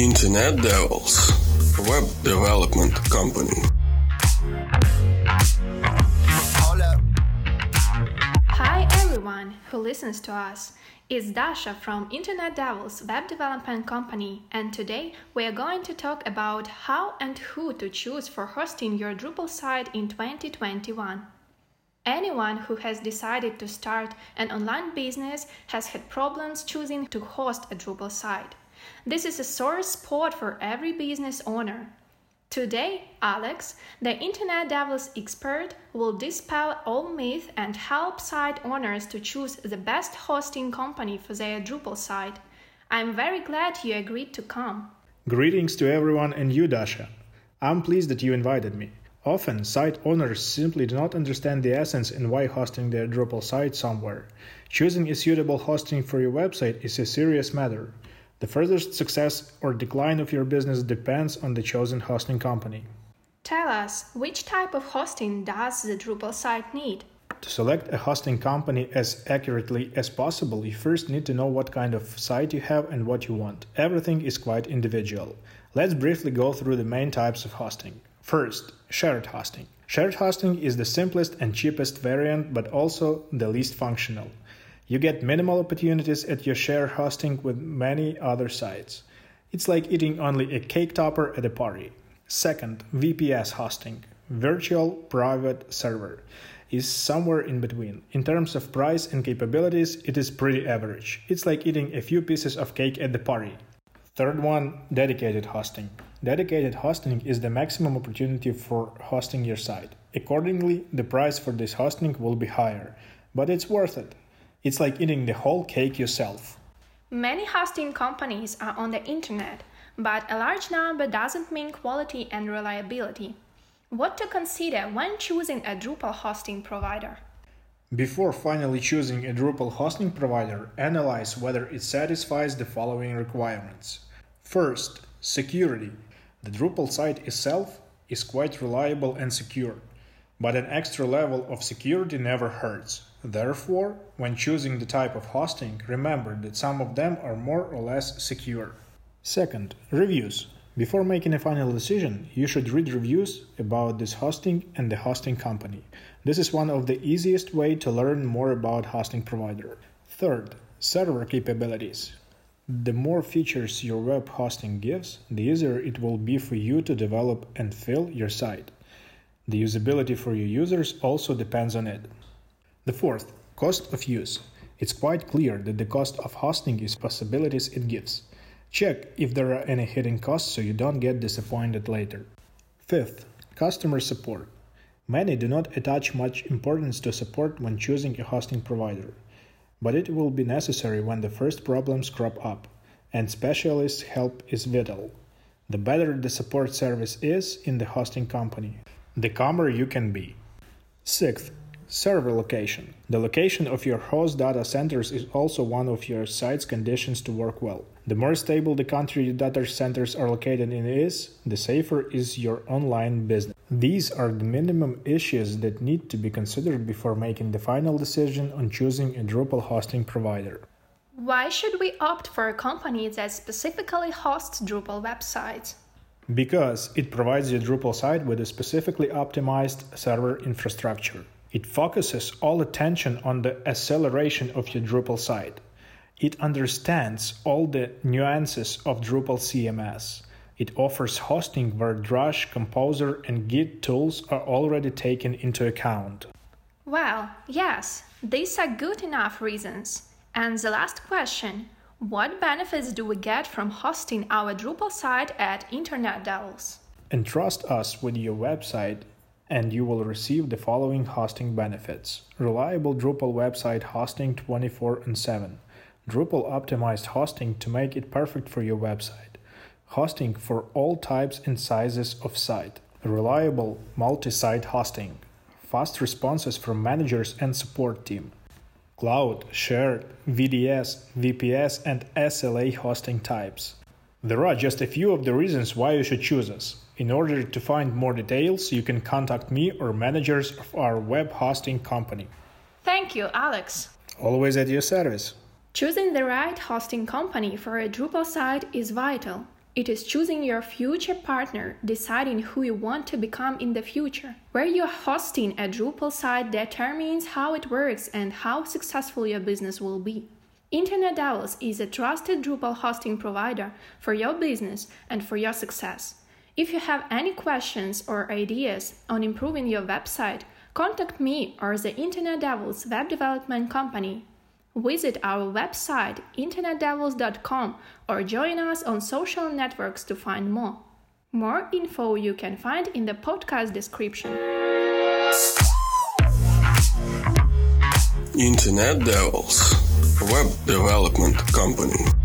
Internet Devils, web development company. Hi everyone who listens to us. It's Dasha from Internet Devils web development company and today we are going to talk about how and who to choose for hosting your Drupal site in 2021. Anyone who has decided to start an online business has had problems choosing to host a Drupal site. This is a sore spot for every business owner. Today, Alex, the Internet Devils expert, will dispel all myths and help site owners to choose the best hosting company for their Drupal site. I'm very glad you agreed to come. Greetings to everyone and you, Dasha. I'm pleased that you invited me. Often, site owners simply do not understand the essence and why hosting their Drupal site somewhere. Choosing a suitable hosting for your website is a serious matter. The further success or decline of your business depends on the chosen hosting company. Tell us, which type of hosting does the Drupal site need? To select a hosting company as accurately as possible, you first need to know what kind of site you have and what you want. Everything is quite individual. Let's briefly go through the main types of hosting. First, shared hosting. Shared hosting is the simplest and cheapest variant, but also the least functional. You get minimal opportunities at your shared hosting with many other sites. It's like eating only a cake topper at a party. Second, VPS hosting, virtual private server, is somewhere in between. In terms of price and capabilities, it is pretty average. It's like eating a few pieces of cake at the party. Third one, dedicated hosting. Dedicated hosting is the maximum opportunity for hosting your site. Accordingly, the price for this hosting will be higher, but it's worth it. It's like eating the whole cake yourself. Many hosting companies are on the internet, but a large number doesn't mean quality and reliability. What to consider when choosing a Drupal hosting provider? Before finally choosing a Drupal hosting provider, analyze whether it satisfies the following requirements. First, security. The Drupal site itself is quite reliable and secure, but an extra level of security never hurts. Therefore, when choosing the type of hosting, remember that some of them are more or less secure. Second, reviews. Before making a final decision, you should read reviews about this hosting and the hosting company. This is one of the easiest way to learn more about hosting provider. Third, server capabilities. The more features your web hosting gives, the easier it will be for you to develop and fill your site. The usability for your users also depends on it. The fourth, cost of use. It's quite clear that the cost of hosting is possibilities it gives. Check if there are any hidden costs so you don't get disappointed later. Fifth, customer support. Many do not attach much importance to support when choosing a hosting provider, but it will be necessary when the first problems crop up, and specialist help is vital. The better the support service is in the hosting company, the calmer you can be. Sixth, Server location. The location of your host data centers is also one of your site's conditions to work well. The more stable the country your data centers are located in is, the safer is your online business. These are the minimum issues that need to be considered before making the final decision on choosing a Drupal hosting provider. Why should we opt for a company that specifically hosts Drupal websites? Because it provides your Drupal site with a specifically optimized server infrastructure. It focuses all attention on the acceleration of your Drupal site. It understands all the nuances of Drupal CMS. It offers hosting where Drush, Composer, and Git tools are already taken into account. Well, yes, these are good enough reasons. And the last question What benefits do we get from hosting our Drupal site at Internet Devils? Entrust us with your website and you will receive the following hosting benefits reliable Drupal website hosting 24 7, Drupal optimized hosting to make it perfect for your website, hosting for all types and sizes of site, reliable multi site hosting, fast responses from managers and support team. Cloud, shared, VDS, VPS, and SLA hosting types. There are just a few of the reasons why you should choose us. In order to find more details, you can contact me or managers of our web hosting company. Thank you, Alex. Always at your service. Choosing the right hosting company for a Drupal site is vital. It is choosing your future partner, deciding who you want to become in the future. Where you're hosting a Drupal site determines how it works and how successful your business will be. Internet Devils is a trusted Drupal hosting provider for your business and for your success. If you have any questions or ideas on improving your website, contact me or the Internet Devils web development company Visit our website internetdevils.com or join us on social networks to find more. More info you can find in the podcast description. Internet Devils, web development company.